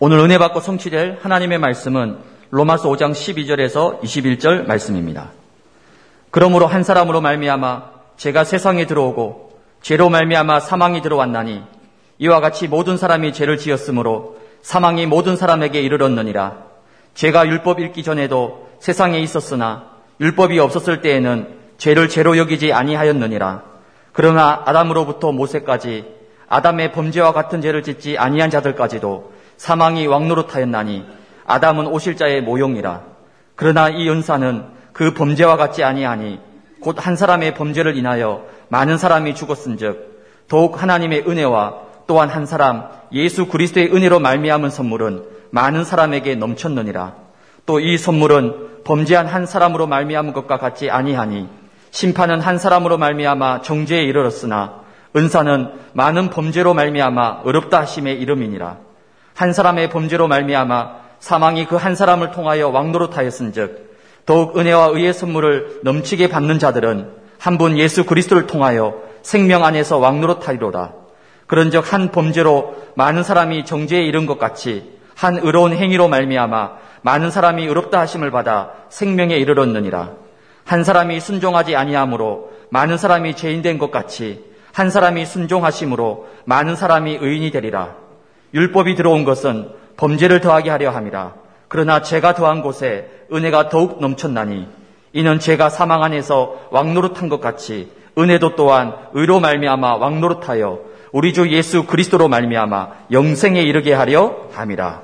오늘 은혜 받고 성취될 하나님의 말씀은 로마서 5장 12절에서 21절 말씀입니다. 그러므로 한 사람으로 말미암아 죄가 세상에 들어오고 죄로 말미암아 사망이 들어왔나니 이와 같이 모든 사람이 죄를 지었으므로 사망이 모든 사람에게 이르렀느니라. 죄가 율법 읽기 전에도 세상에 있었으나 율법이 없었을 때에는 죄를 죄로 여기지 아니하였느니라. 그러나 아담으로부터 모세까지 아담의 범죄와 같은 죄를 짓지 아니한 자들까지도 사망이 왕노릇하였나니 아담은 오실자의 모형이라. 그러나 이 은사는 그 범죄와 같지 아니하니 곧 한 사람의 범죄를 인하여 많은 사람이 죽었은즉 더욱 하나님의 은혜와 또한 한 사람 예수 그리스도의 은혜로 말미암은 선물은 많은 사람에게 넘쳤느니라. 또 이 선물은 범죄한 한 사람으로 말미암은 것과 같지 아니하니 심판은 한 사람으로 말미암아 정죄에 이르렀으나 은사는 많은 범죄로 말미암아 어렵다 하심의 이름이니라. 한 사람의 범죄로 말미암아 사망이 그 한 사람을 통하여 왕노릇하였은즉 더욱 은혜와 의의 선물을 넘치게 받는 자들은 한 분 예수 그리스도를 통하여 생명 안에서 왕노릇하리로다. 그런즉 한 범죄로 많은 사람이 정죄에 이른 것 같이 한 의로운 행위로 말미암아 많은 사람이 의롭다 하심을 받아 생명에 이르렀느니라. 한 사람이 순종하지 아니하므로 많은 사람이 죄인 된 것 같이 한 사람이 순종하심으로 많은 사람이 의인이 되리라. 율법이 들어온 것은 범죄를 더하게 하려 함이라. 그러나 죄가 더한 곳에 은혜가 더욱 넘쳤나니 이는 죄가 사망 안에서 왕노릇한 것 같이 은혜도 또한 의로 말미암아 왕노릇하여 우리 주 예수 그리스도로 말미암아 영생에 이르게 하려 함이라.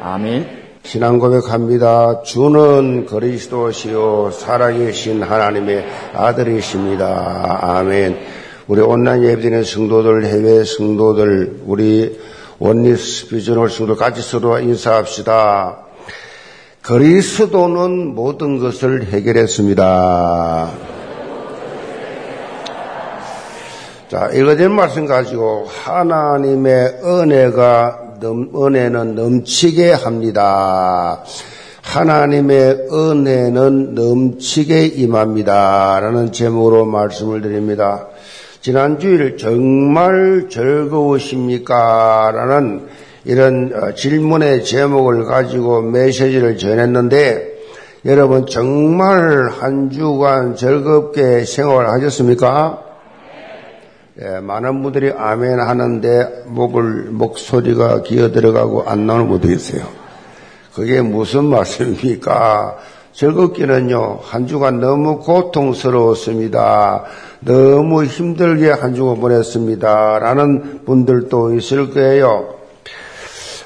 아멘. 신앙 고백합니다. 주는 그리스도시요 살아계신 하나님의 아들이십니다. 아멘. 우리 온라인 예배드리는 성도들, 해외 성도들, 우리 원리스 비전홀 성도 같이 서로 인사합시다. 그리스도는 모든 것을 해결했습니다. 자, 읽어진 말씀 가지고 하나님의 은혜가 은혜는 넘치게 합니다. 하나님의 은혜는 넘치게 임합니다. 라는 제목으로 말씀을 드립니다. 지난 주일 정말 즐거우십니까? 라는 이런 어, 질문의 제목을 가지고 메시지를 전했는데 여러분 정말 한 주간 즐겁게 생활하셨습니까? 예, 많은 분들이 아멘 하는데 목을 목소리가 기어 들어가고 안 나오는 분도 있어요. 그게 무슨 말씀입니까? 즐겁기는요, 한 주간 너무 고통스러웠습니다. 너무 힘들게 한 주간 보냈습니다. 라는 분들도 있을 거예요.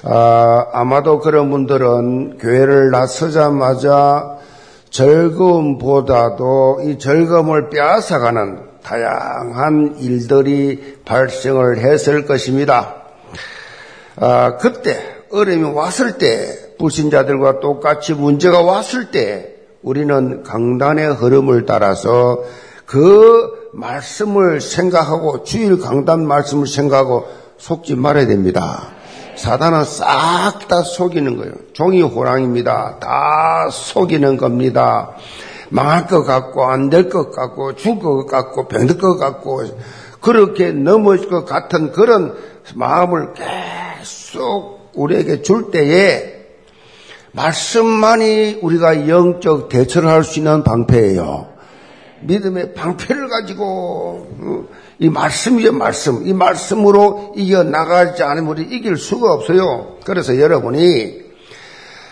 아, 아마도 그런 분들은 교회를 나서자마자 즐거움보다도 이 즐거움을 빼앗아가는 다양한 일들이 발생을 했을 것입니다. 아, 그때 어려움이 왔을 때 불신자들과 똑같이 문제가 왔을 때 우리는 강단의 흐름을 따라서 그 말씀을 생각하고 주일 강단 말씀을 생각하고 속지 말아야 됩니다. 사단은 싹 다 속이는 거예요. 종이 호랑입니다. 다 속이는 겁니다. 망할 것 같고 안 될 것 같고 죽을 것 같고 병들 것 같고 그렇게 넘어질 것 같은 그런 마음을 계속 우리에게 줄 때에 말씀만이 우리가 영적 대처를 할 수 있는 방패예요. 믿음의 방패를 가지고 어, 이 말씀이죠 말씀 이 말씀으로 이겨 나가지 않으면 우리 이길 수가 없어요. 그래서 여러분이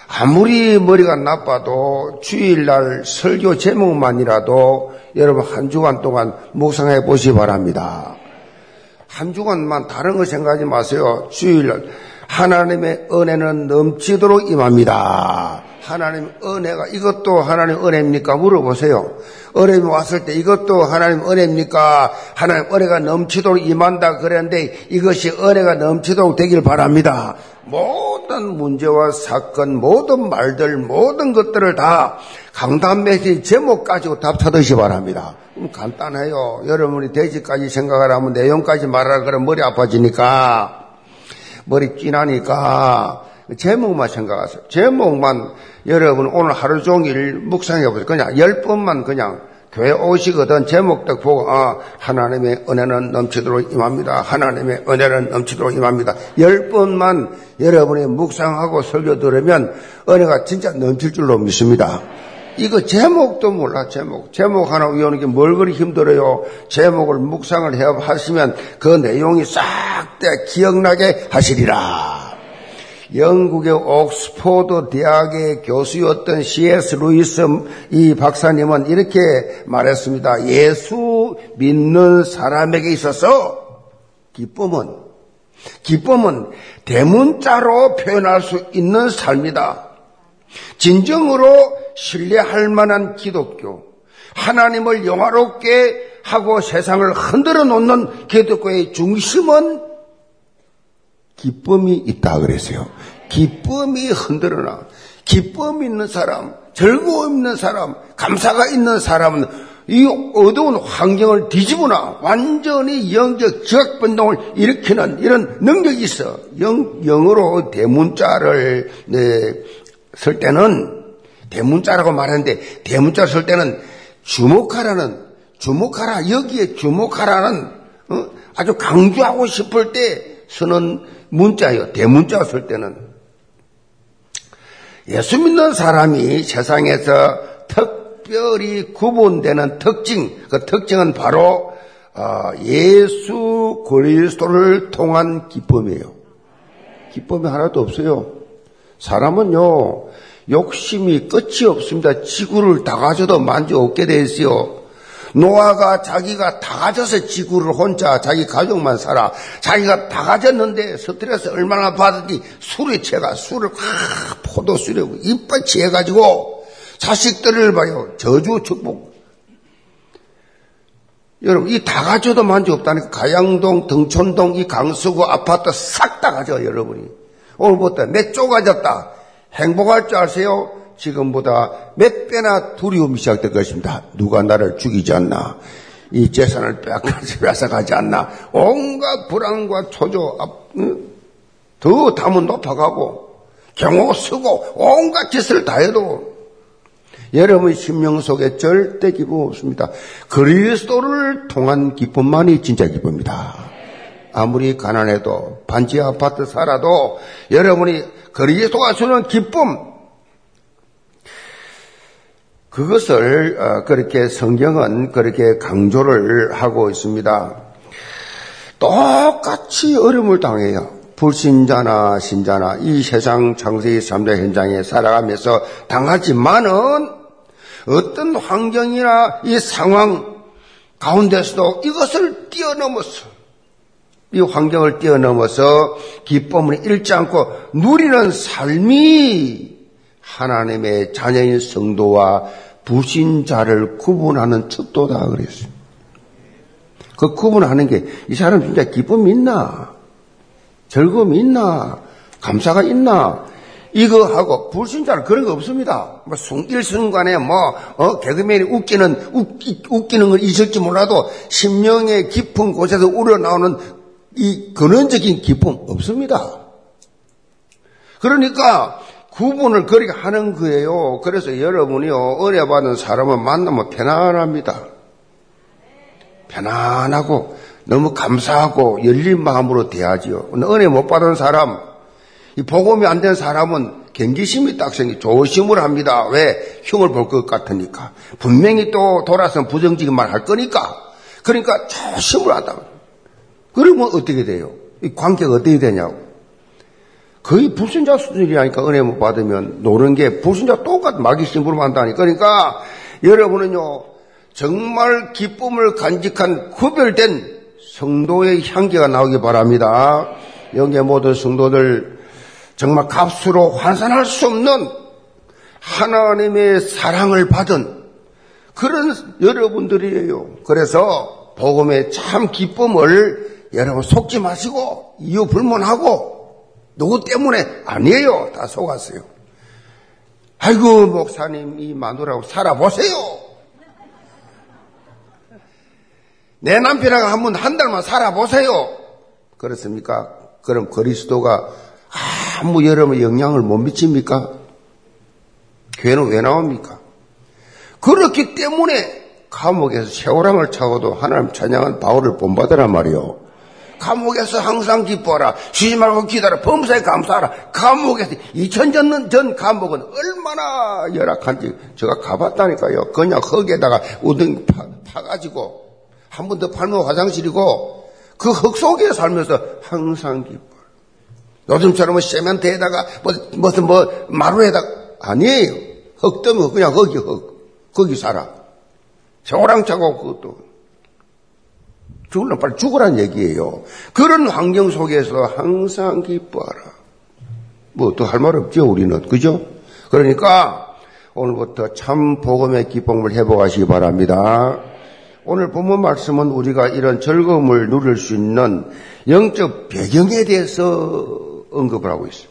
아무리 머리가 나빠도 주일날 설교 제목만이라도 여러분 한 주간 동안 묵상해 보시기 바랍니다. 한 주간만 다른 거 생각하지 마세요. 주일날 하나님의 은혜는 넘치도록 임합니다. 하나님 은혜가 이것도 하나님 은혜입니까? 물어보세요. 어려움이 왔을 때 이것도 하나님 은혜입니까? 하나님 은혜가 넘치도록 임한다 그랬는데 이것이 은혜가 넘치도록 되길 바랍니다. 모든 문제와 사건, 모든 말들, 모든 것들을 다 강단 메시지 제목 가지고 답하듯이 바랍니다. 간단해요. 여러분이 돼지까지 생각하라면 내용까지 말하라 그러면 머리 아파지니까 머리 찌나니까 제목만 생각하세요. 제목만 여러분 오늘 하루 종일 묵상해 보세요. 그냥 열 번만 그냥 교회 오시거든 제목 딱 보고 아 하나님의 은혜는 넘치도록 임합니다. 하나님의 은혜는 넘치도록 임합니다. 열 번만 여러분이 묵상하고 설교 들으면 은혜가 진짜 넘칠 줄로 믿습니다. 이거 제목도 몰라 제목 제목 하나 외우는 게 뭘 그리 힘들어요 제목을 묵상을 해 하시면 그 내용이 싹 다 기억나게 하시리라 영국의 옥스포드 대학의 교수였던 C.S. 루이스 이 박사님은 이렇게 말했습니다. 예수 믿는 사람에게 있어서 기쁨은 기쁨은 대문자로 표현할 수 있는 삶이다. 진정으로 신뢰할 만한 기독교, 하나님을 영화롭게 하고 세상을 흔들어 놓는 기독교의 중심은 기쁨이 있다 그랬어요. 기쁨이 흔들어나. 기쁨 있는 사람, 즐거움 있는 사람, 감사가 있는 사람은 이 어두운 환경을 뒤집어나 완전히 영적 지각 변동을 일으키는 이런 능력이 있어. 영, 영어로 대문자를 네, 쓸 때는 대문자라고 말하는데 대문자 쓸 때는 주목하라는 주목하라 여기에 주목하라는 어? 아주 강조하고 싶을 때 쓰는 문자예요. 대문자 쓸 때는. 예수 믿는 사람이 세상에서 특별히 구분되는 특징, 그 특징은 바로 어, 예수 그리스도를 통한 기쁨이에요. 기쁨이 하나도 없어요. 사람은요, 욕심이 끝이 없습니다. 지구를 다 가져도 만족 없게 돼 있어요. 노아가 자기가 다 가져서 지구를 혼자 자기 가족만 살아. 자기가 다 가졌는데 스트레스 얼마나 받았지 술에 채가 술을 확 포도 술이고 이빨 취해가지고 자식들을 봐요. 저주 축복. 여러분 이 다 가져도 만족 없다니까 가양동, 등촌동, 이 강서구 아파트 싹 다 가져 여러분이. 오늘부터 내 쪼가졌다. 행복할 줄 아세요? 지금보다 몇 배나 두려움이 시작될 것입니다. 누가 나를 죽이지 않나? 이 재산을 빼앗아가지 않나? 온갖 불안과 초조, 더 담은 높아가고, 경호 쓰고, 온갖 짓을 다 해도, 여러분 심령 속에 절대 기쁨 없습니다. 그리스도를 통한 기쁨만이 진짜 기쁨입니다. 아무리 가난해도, 반지 아파트 살아도, 여러분이 그리스도가 주는 기쁨, 그것을 어, 그렇게 성경은 그렇게 강조를 하고 있습니다. 똑같이 어려움을 당해요. 불신자나 신자나 이 세상 창세기 3대 현장에 살아가면서 당하지만은 어떤 환경이나 이 상황 가운데서도 이것을 뛰어넘어서 이 환경을 뛰어넘어서 기쁨을 잃지 않고 누리는 삶이 하나님의 자녀인 성도와 부신자를 구분하는 척도다 그랬어요. 그 구분하는 게 이 사람 진짜 기쁨이 있나? 즐거움이 있나? 감사가 있나? 이거 하고 불신자는 그런 거 없습니다. 뭐 일순간에 뭐 어, 개그맨이 웃기는 웃기, 웃기는 건 있을지 몰라도 심령의 깊은 곳에서 우러나오는 이 근원적인 기쁨 없습니다. 그러니까 구분을 그렇게 하는 거예요. 그래서 여러분이요, 은혜받은 사람을 만나면 편안합니다. 편안하고, 너무 감사하고, 열린 마음으로 대하지요. 은혜 못 받은 사람, 이 복음이 안 된 사람은 경기심이 딱 생기, 조심을 합니다. 왜? 흉을 볼 것 같으니까. 분명히 또 돌아서 부정적인 말 할 거니까. 그러니까 조심을 하다. 그러면 어떻게 돼요? 이 관계가 어떻게 되냐고. 거의 불신자 수준이라니까 은혜 못 받으면 노는 게 불신자 똑같 마귀 심부름 한다니까. 그러니까 여러분은요 정말 기쁨을 간직한 구별된 성도의 향기가 나오기 바랍니다. 영계 모든 성도들 정말 값으로 환산할 수 없는 하나님의 사랑을 받은 그런 여러분들이에요. 그래서 복음의 참 기쁨을 여러분 속지 마시고 이유 불문하고 누구 때문에? 아니에요. 다 속았어요. 아이고, 목사님, 이 마누라하고 살아보세요. 내 남편하고 한 번 한 달만 살아보세요. 그렇습니까? 그럼 그리스도가 아무 여러분 영향을 못 미칩니까? 교회는 왜 나옵니까? 그렇기 때문에 감옥에서 세오랑을 차고도 하나님 찬양한 바울을 본받으란 말이요. 감옥에서 항상 기뻐하라. 쉬지 말고 기다려. 범사에 감사하라. 감옥에서 2000년 전 감옥은 얼마나 열악한지 제가 가봤다니까요. 그냥 흙에다가 우등 파, 파가지고 한 번 더 팔면 화장실이고 그 흙 속에 살면서 항상 기뻐. 요즘처럼 뭐 세멘트에다가 뭐, 무슨 뭐 마루에다가 아니에요. 흙 뜨면 그냥 거기 흙. 거기 살아. 세오랑 차고 그것도. 죽으면 빨리 죽으란 얘기예요. 그런 환경 속에서 항상 기뻐하라. 뭐또할말 없죠, 우리는. 그죠? 그러니까 오늘부터 참 복음의 기쁨을 회복하시기 바랍니다. 오늘 본문 말씀은 우리가 이런 즐거움을 누릴 수 있는 영적 배경에 대해서 언급을 하고 있어요.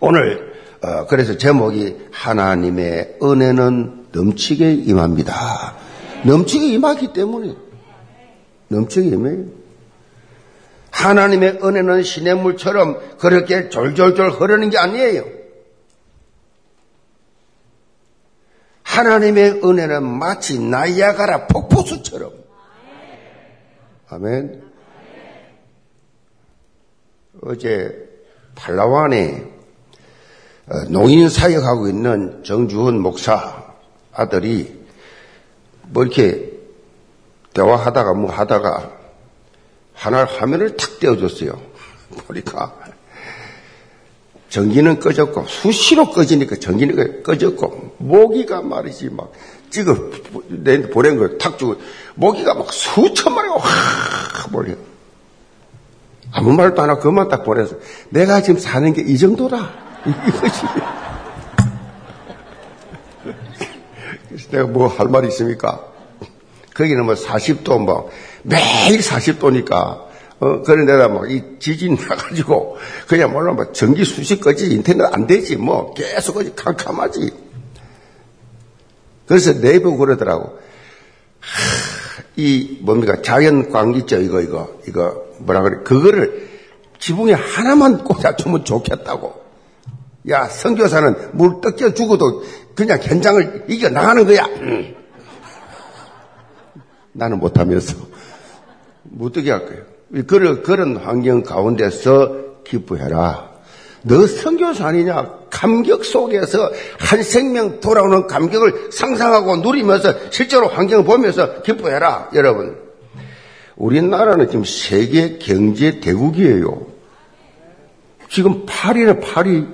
오늘 어, 그래서 제목이 하나님의 은혜는 넘치게 임합니다. 넘치게 임하기 때문에 넘치게 임해요. 하나님의 은혜는 시냇물처럼 그렇게 졸졸졸 흐르는 게 아니에요. 하나님의 은혜는 마치 나이아가라 폭포수처럼. 아멘. 어제 팔라완에 어, 농인 사역하고 있는 정주훈 목사 아들이 뭐 이렇게 대화하다가 뭐 하다가 하나 화면을 탁 떼어줬어요. 보니까 전기는 꺼졌고 수시로 꺼지니까 전기는 꺼졌고 모기가 말이지 막 찍어 보낸 걸 탁 주고 모기가 막 수천 마리가 확 몰려. 아무 말도 안 하고 그만 딱 보내서 내가 지금 사는 게 이 정도라. 이것이. 그래서 내가 뭐 할 말이 있습니까? 거기는 뭐 40도 뭐 매일 40도니까 어, 그런 데다 뭐, 이 지진 나가지고, 그냥 몰라, 뭐, 전기 수식 거지, 인터넷 안 되지, 뭐, 계속 거지, 캄캄하지. 그래서 네이버 그러더라고. 하, 이, 뭡니까, 자연광 있죠, 이거, 이거, 이거, 뭐라 그래. 그거를 지붕에 하나만 꽂아주면 좋겠다고. 야, 선교사는 물 뜯겨 죽어도 그냥 현장을 이겨 나가는 거야. 음. 나는 못하면서. 못 되게 할 거예요. 그런, 그런 환경 가운데서 기뻐해라. 너 선교사 아니냐? 감격 속에서 한 생명 돌아오는 감격을 상상하고 누리면서 실제로 환경을 보면서 기뻐해라, 여러분. 우리나라는 지금 세계 경제 대국이에요. 지금 파리는 파리.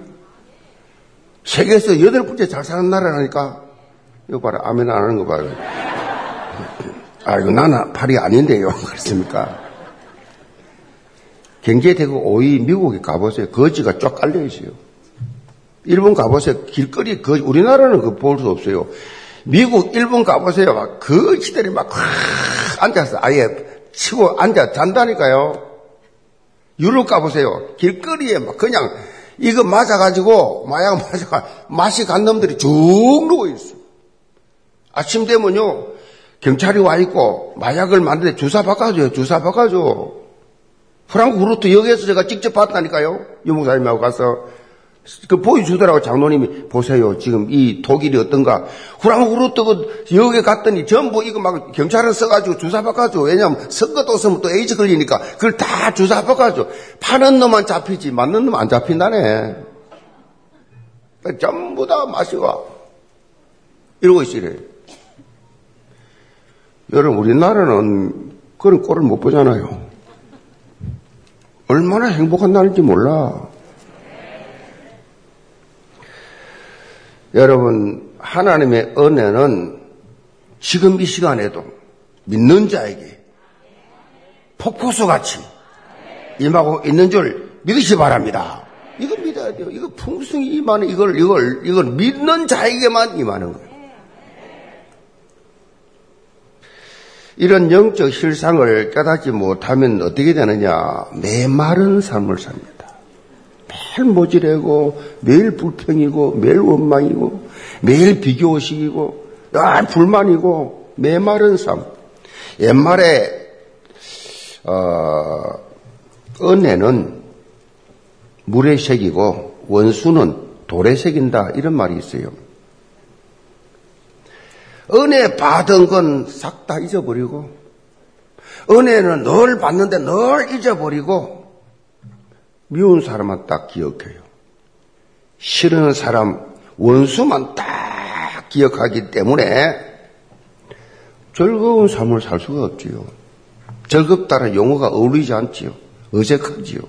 세계에서 여덟 번째 잘 사는 나라라니까. 이거 봐라. 아멘 안 하는 거 봐요. 아, 이거 나는 파리 아닌데요. 그렇습니까? 경제대국 5위 미국에 가보세요. 거지가 쫙 깔려 있어요. 일본 가보세요. 길거리 거 우리나라는 그 볼 수 없어요. 미국, 일본 가보세요. 거지들이 막 앉아서 아예 치고 앉아 잔다니까요. 유럽 가보세요. 길거리에 막 그냥 이거 맞아가지고 마약 맞아가 맛이 간 놈들이 쭉 누워 있어. 아침 되면요 경찰이 와 있고 마약을 만드는데 주사 바꿔줘요. 주사 바꿔줘. 프랑크푸르트 역에서 제가 직접 봤다니까요. 유목사님하고 가서 그 보여주더라고 장로님이 보세요. 지금 이 독일이 어떤가. 프랑크푸르트 그 역에 갔더니 전부 이거 막 경찰은 써가지고 주사 바꿔줘. 왜냐하면 선거 또 쓰면 또 에이즈 걸리니까 그걸 다 주사 바꿔줘. 파는 놈만 잡히지 맞는 놈 안 잡힌다네. 전부 다 마시고 이러고 있으래. 여러분 우리나라는 그런 꼴을 못 보잖아요. 얼마나 행복한 날인지 몰라. 여러분, 하나님의 은혜는 지금 이 시간에도 믿는 자에게 폭포수 같이 임하고 있는 줄 믿으시 기 바랍니다. 이거 믿어야 돼요. 이거 풍성이 임하는 이걸, 이걸, 이걸 믿는 자에게만 임하는 거예요. 이런 영적 실상을 깨닫지 못하면 어떻게 되느냐? 메마른 삶을 삽니다. 매일 모질하고, 매일 불평이고, 매일 원망이고, 매일 비교식이고, 늘 불만이고, 메마른 삶. 옛말에, 어, 은혜는 물에 새기고, 원수는 돌에 새긴다. 이런 말이 있어요. 은혜 받은 건 싹 다 잊어버리고, 은혜는 늘 받는데 늘 잊어버리고, 미운 사람만 딱 기억해요. 싫은 사람, 원수만 딱 기억하기 때문에 즐거운 삶을 살 수가 없지요. 즐겁다는 용어가 어울리지 않지요. 어색하지요.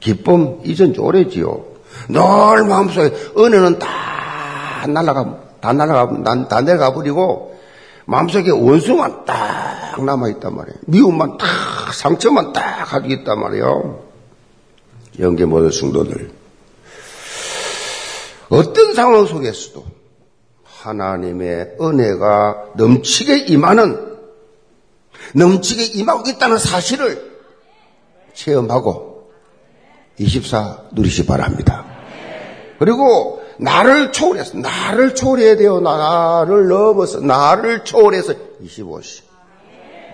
기쁨 이전 오래지요. 늘 마음속에 은혜는 다 날아가, 다 날아가, 다 내려가 버리고 마음속에 원수만 딱 남아있단 말이에요. 미움만 딱, 상처만 딱 가지고 있단 말이에요. 영계 모든 성도들. 어떤 상황 속에서도 하나님의 은혜가 넘치게 임하는, 넘치게 임하고 있다는 사실을 체험하고 24 누리시 바랍니다. 그리고 나를 초월해서, 나를 초월해야 돼요. 나를 넘어서, 나를 초월해서 25시.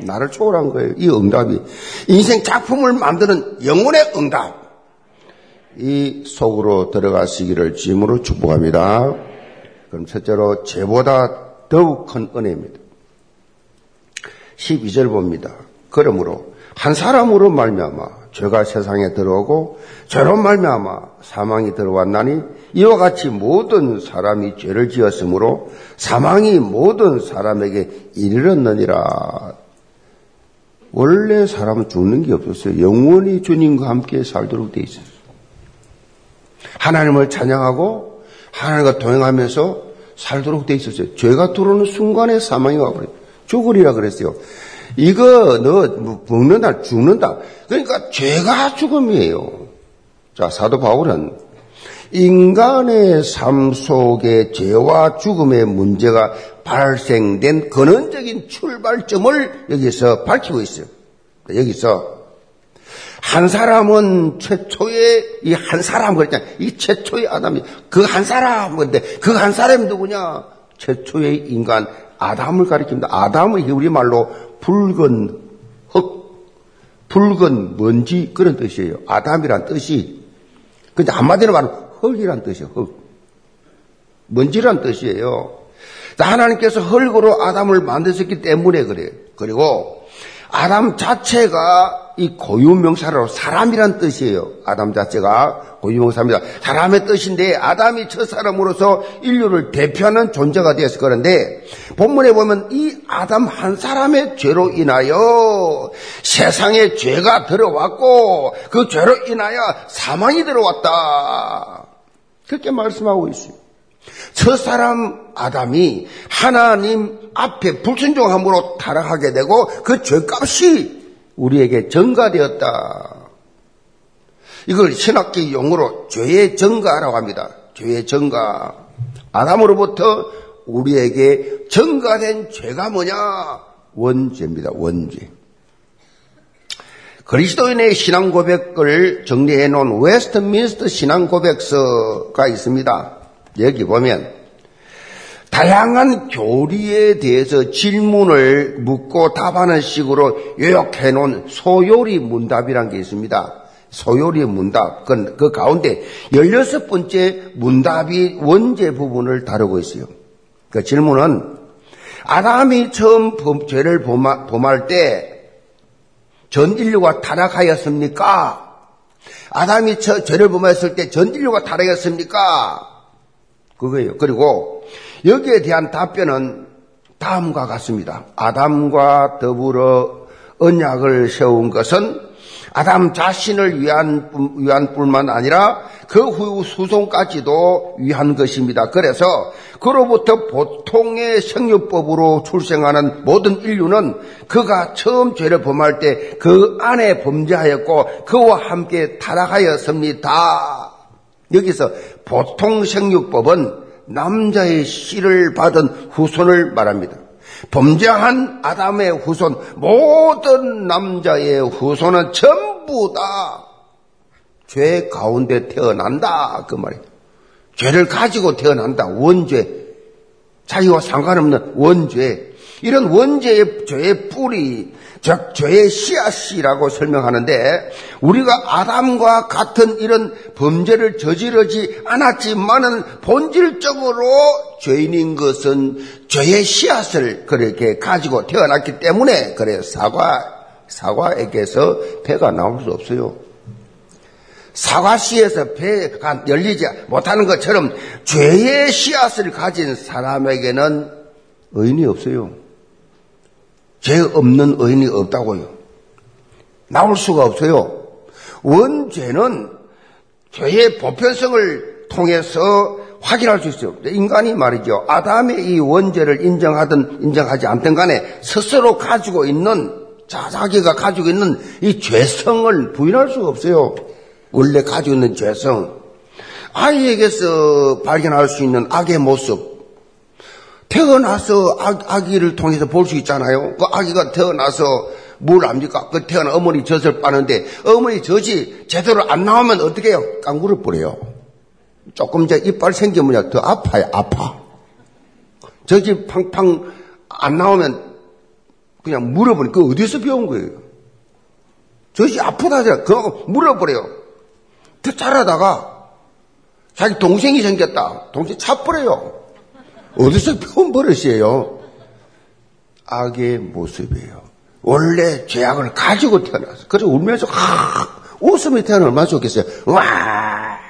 나를 초월한 거예요. 이 응답이. 인생 작품을 만드는 영혼의 응답. 이 속으로 들어가시기를 짐으로 축복합니다. 그럼 첫째로 죄보다 더욱 큰 은혜입니다. 12절 봅니다. 그러므로 한 사람으로 말미암아 죄가 세상에 들어오고 죄로 말미암아 사망이 들어왔나니 이와 같이 모든 사람이 죄를 지었으므로 사망이 모든 사람에게 이르렀느니라. 원래 사람은 죽는 게 없었어요. 영원히 주님과 함께 살도록 돼 있었어요. 하나님을 찬양하고 하나님과 동행하면서 살도록 돼 있었어요. 죄가 들어오는 순간에 사망이 와버려요. 죽으리라 그랬어요. 이거 너뭐 먹는다 죽는다. 그러니까 죄가 죽음이에요. 자 사도 바울은 인간의 삶 속에 죄와 죽음의 문제가 발생된 근원적인 출발점을 여기서 밝히고 있어요. 여기서 한 사람은 최초의 이 한 사람 그랬잖아요. 이 최초의 아담이 그 한 사람 근데 그 한 사람이 누구냐? 최초의 인간 아담을 가리킵니다. 아담은 우리 말로 붉은 흙, 붉은 먼지 그런 뜻이에요. 아담이란 뜻이 근데 한마디로 말하면 흙이란 뜻이에요. 흙. 먼지란 뜻이에요. 하나님께서 흙으로 아담을 만드셨기 때문에 그래요. 그리고 아담 자체가 이 고유명사로 사람이란 뜻이에요. 아담 자체가 고유명사입니다. 사람의 뜻인데 아담이 첫 사람으로서 인류를 대표하는 존재가 되었을 거는데 본문에 보면 이 아담 한 사람의 죄로 인하여 세상에 죄가 들어왔고 그 죄로 인하여 사망이 들어왔다. 그렇게 말씀하고 있어요. 첫 사람 아담이 하나님 앞에 불순종함으로 타락하게 되고 그 죄값이 우리에게 전가되었다. 이걸 신학적 용어로 죄의 전가라고 합니다. 죄의 전가. 아담으로부터 우리에게 전가된 죄가 뭐냐? 원죄입니다. 원죄. 그리스도인의 신앙 고백을 정리해 놓은 웨스트민스터 신앙 고백서가 있습니다. 여기 보면 다양한 교리에 대해서 질문을 묻고 답하는 식으로 요약해 놓은 소요리 문답이란 게 있습니다. 소요리 문답. 그, 그 가운데 16번째 문답이 원죄 부분을 다루고 있어요. 그 질문은 아담이 처음 죄를 범할 때 전 인류가 타락하였습니까? 아담이 죄를 범했을 때 전 인류가 타락했습니까? 그거예요. 그리고 여기에 대한 답변은 다음과 같습니다. 아담과 더불어 언약을 세운 것은 아담 자신을 위한, 위한 뿐만 아니라 그 후 수송까지도 위한 것입니다. 그래서 그로부터 보통의 생육법으로 출생하는 모든 인류는 그가 처음 죄를 범할 때 그 안에 범죄하였고 그와 함께 타락하였습니다. 여기서 보통 생육법은 남자의 씨를 받은 후손을 말합니다. 범죄한 아담의 후손, 모든 남자의 후손은 전부 다 죄 가운데 태어난다. 그 말이에요. 죄를 가지고 태어난다. 원죄. 자기와 상관없는 원죄. 이런 원죄의 죄의 뿌리, 즉 죄의 씨앗이라고 설명하는데 우리가 아담과 같은 이런 범죄를 저지르지 않았지만은 본질적으로 죄인인 것은 죄의 씨앗을 그렇게 가지고 태어났기 때문에 그래 사과 사과에게서 배가 나올 수 없어요. 사과 씨에서 배가 열리지 못하는 것처럼 죄의 씨앗을 가진 사람에게는 의인이 없어요. 죄 없는 의인이 없다고요. 나올 수가 없어요. 원죄는 죄의 보편성을 통해서 확인할 수 있어요. 인간이 말이죠. 아담의 이 원죄를 인정하든 인정하지 않든 간에 스스로 가지고 있는 자기가 가지고 있는 이 죄성을 부인할 수가 없어요. 원래 가지고 있는 죄성. 아이에게서 발견할 수 있는 악의 모습. 태어나서 아기 를 통해서 볼 수 있잖아요. 그 아기가 태어나서 뭘 압니까? 그 태어나 어머니 젖을 빠는데 어머니 젖이 제대로 안 나오면 어떻게 해요? 깡구를 뿌려요. 조금 더 이빨 생기면 더 아파요, 아파. 젖이 팡팡 안 나오면 그냥 물어버려. 그 어디서 배운 거예요? 젖이 아프다잖아. 그거 물어버려요. 더 자라다가 자기 동생이 생겼다. 동생 차버려요. 어디서 배운 버릇이에요? 악의 모습이에요. 원래 죄악을 가지고 태어나서. 그래서 울면서, 하, 웃음이 태어나 얼마나 좋겠어요. 와!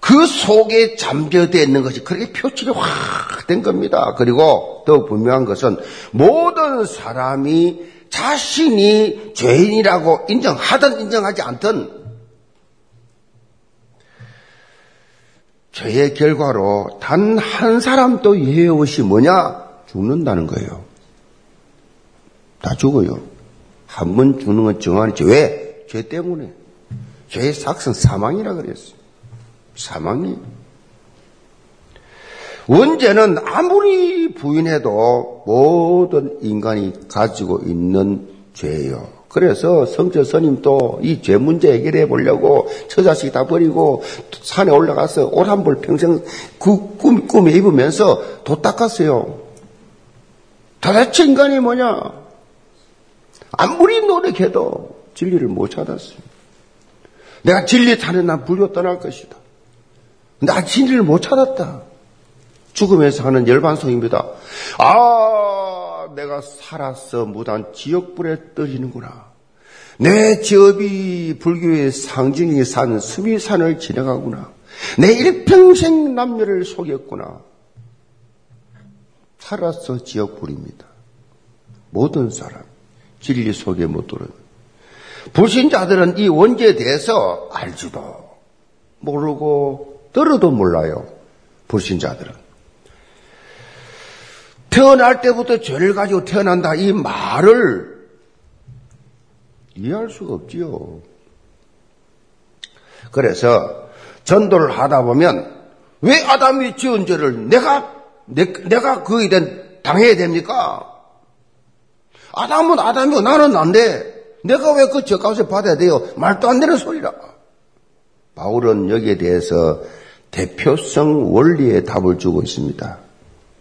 그 속에 잠겨져 있는 것이 그렇게 표출이 확 된 겁니다. 그리고 더 분명한 것은 모든 사람이 자신이 죄인이라고 인정하든 인정하지 않든 죄의 결과로 단 한 사람도 예외 없이 뭐냐? 죽는다는 거예요. 다 죽어요. 한 번 죽는 건 정한이지. 왜? 죄 때문에. 죄의 삭성 사망이라 그랬어요. 사망이. 원죄는 아무리 부인해도 모든 인간이 가지고 있는 죄예요. 그래서 성철 스님도 이 죄 문제 해결해 보려고 처 자식 다 버리고 산에 올라가서 벌 평생 그 꿈, 꿈에 입으면서 도 닦았어요. 도대체 인간이 뭐냐? 아무리 노력해도 진리를 못 찾았어요. 내가 진리 찾는 난 불교 떠날 것이다. 나 진리를 못 찾았다. 죽음에서 하는 열반성입니다. 아, 내가 살아서 무단 지옥불에 떨리는구나. 내 지업이 불교의 상징이 산 수미산을 지나가구나. 내 일평생 남녀를 속였구나. 살아서 지옥불입니다. 모든 사람, 진리 속에 못 들은. 불신자들은 이 원죄에 대해서 알지도 모르고 들어도 몰라요. 불신자들은. 태어날 때부터 죄를 가지고 태어난다. 이 말을 이해할 수가 없지요. 그래서 전도를 하다 보면 왜 아담이 지은 죄를 내가 내, 가 그에 대한 당해야 됩니까? 아담은 아담이고 나는 안 돼. 내가 왜 그 죄값을 받아야 돼요? 말도 안 되는 소리라. 바울은 여기에 대해서 대표성 원리의 답을 주고 있습니다.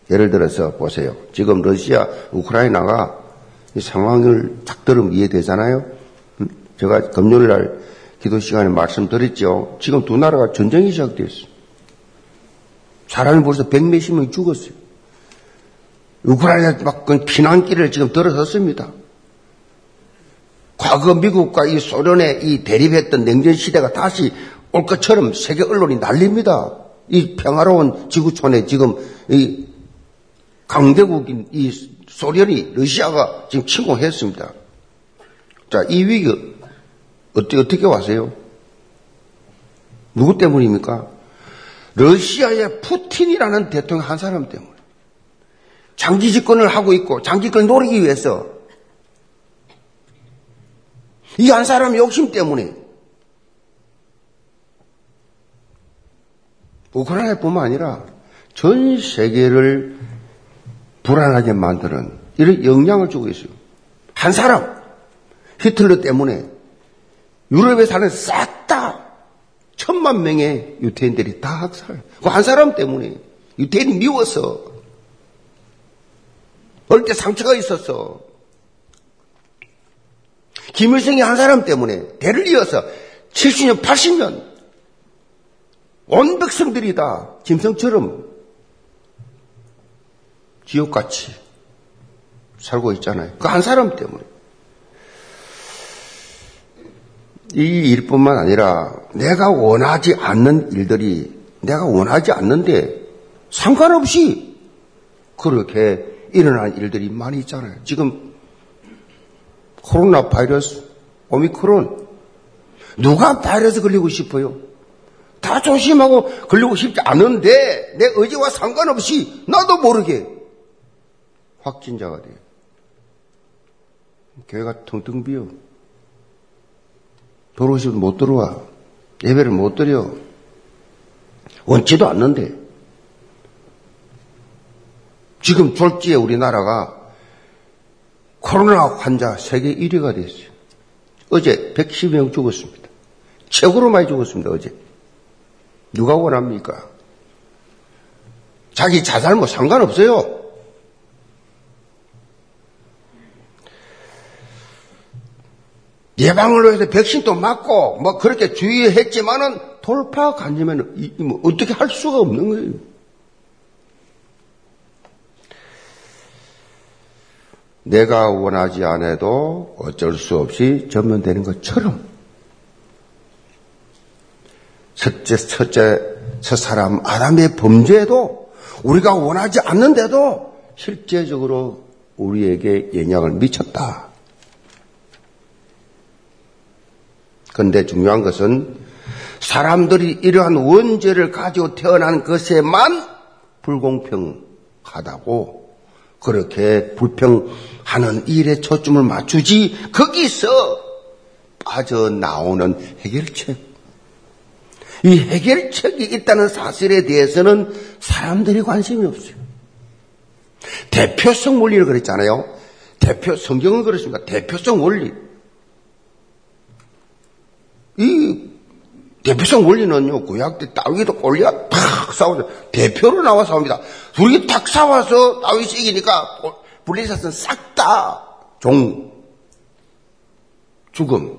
예를 들어서 보세요. 지금 러시아, 우크라이나가 이 상황을 딱 들으면 이해되잖아요. 음? 제가 금요일 날 기도 시간에 말씀드렸죠. 지금 두 나라가 전쟁이 시작됐어요. 사람이 벌써 백 몇십 명이 죽었어요. 우크라이나 막 피난길을 지금 들어섰습니다. 과거 미국과 이 소련의 이 대립했던 냉전 시대가 다시 올 것처럼 세계 언론이 난립니다. 이 평화로운 지구촌에 지금 이 강대국인 이 소련이 러시아가 지금 침공했습니다. 자, 이 위기 어떻게 어떻게 왔어요? 누구 때문입니까? 러시아의 푸틴이라는 대통령 한 사람 때문에 장기 집권을 하고 있고 장기권 노리기 위해서 이 한 사람 욕심 때문에 우크라이나뿐만 아니라 전 세계를 불안하게 만드는 이런 영향을 주고 있어요. 한 사람, 히틀러 때문에 유럽에 사는 싹 다 천만 명의 유태인들이 다 학살. 그 한 사람 때문에 유태인이 미웠어. 어릴 때 상처가 있었어. 김일성이 한 사람 때문에 대를 이어서 70년, 80년 온 백성들이 다 김성처럼 지옥같이 살고 있잖아요. 그 한 사람 때문에. 이 일뿐만 아니라 내가 원하지 않는 일들이 내가 원하지 않는데 상관없이 그렇게 일어난 일들이 많이 있잖아요. 지금 코로나 바이러스, 오미크론. 누가 바이러스 걸리고 싶어요? 다 조심하고 걸리고 싶지 않은데 내 의지와 상관없이 나도 모르게 확진자가 돼요. 교회가 텅텅 비어. 들어오시면 못 들어와. 예배를 못 드려. 원치도 않는데. 지금 졸지에 우리나라가 코로나 환자 세계 1위가 됐어요. 어제 110명 죽었습니다. 최고로 많이 죽었습니다, 어제. 누가 원합니까? 자기 자살 뭐 상관없어요. 예방을 위해서 백신도 맞고 뭐 그렇게 주의했지만은 돌파 간지면 뭐 어떻게 할 수가 없는 거예요. 내가 원하지 않아도 어쩔 수 없이 전면되는 것처럼 첫째 첫째 첫 사람 아담의 범죄도 우리가 원하지 않는데도 실제적으로 우리에게 영향을 미쳤다. 그런데 중요한 것은 사람들이 이러한 원죄를 가지고 태어난 것에만 불공평하다고 그렇게 불평하는 일에 초점을 맞추지 거기서 빠져나오는 해결책. 이 해결책이 있다는 사실에 대해서는 사람들이 관심이 없어요. 대표성 원리를 그랬잖아요. 대표, 성경은 그렇습니다. 대표성 원리. 이 대표성 원리는요, 구약 때 다윗도 골리앗 탁 싸우죠. 대표로 나와 싸웁니다. 둘이 탁 싸워서 다윗이 이기니까 블리셋은 싹 다 종, 죽음.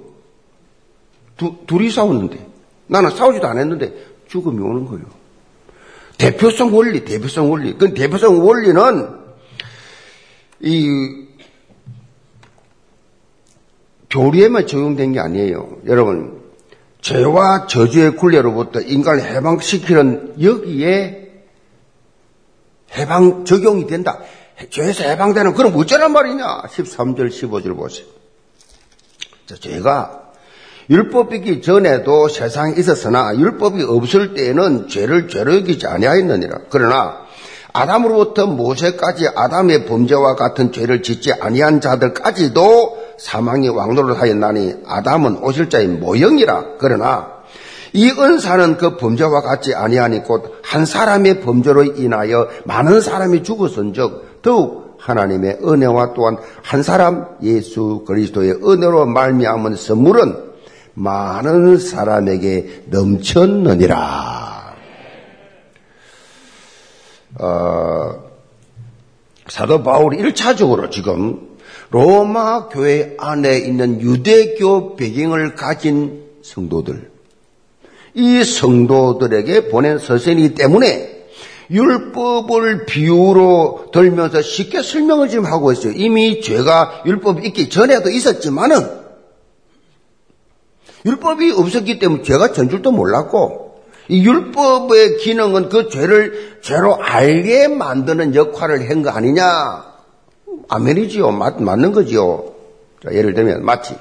두, 둘이 싸웠는데, 나는 싸우지도 않았는데 죽음이 오는 거예요. 대표성 원리, 대표성 원리. 그 대표성 원리는 이 교리에만 적용된 게 아니에요. 여러분, 죄와 저주의 굴레로부터 인간을 해방시키는 여기에 해방 적용이 된다. 죄에서 해방되는 그럼 어쩌란 말이냐? 13절, 15절 보세요. 죄가 율법이기 전에도 세상에 있었으나 율법이 없을 때에는 죄를 죄로 여기지 아니하였느니라. 그러나 아담으로부터 모세까지 아담의 범죄와 같은 죄를 짓지 아니한 자들까지도 사망이 왕노를 하였나니 아담은 오실 자의 모형이라. 그러나 이 은사는 그 범죄와 같지 아니하니 곧 한 사람의 범죄로 인하여 많은 사람이 죽었은즉 더욱 하나님의 은혜와 또한 한 사람 예수 그리스도의 은혜로 말미암은 선물은 많은 사람에게 넘쳤느니라. 어, 사도 바울이 1차적으로 지금 로마 교회 안에 있는 유대교 배경을 가진 성도들, 이 성도들에게 보낸 서신이기 때문에 율법을 비유로 들면서 쉽게 설명을 지금 하고 있어요. 이미 죄가 율법이 있기 전에도 있었지만은 율법이 없었기 때문에 죄가 전 줄도 몰랐고 이 율법의 기능은 그 죄를 죄로 알게 만드는 역할을 한 거 아니냐? 아멘이지요. 맞, 맞는 거지요. 자, 예를 들면 마치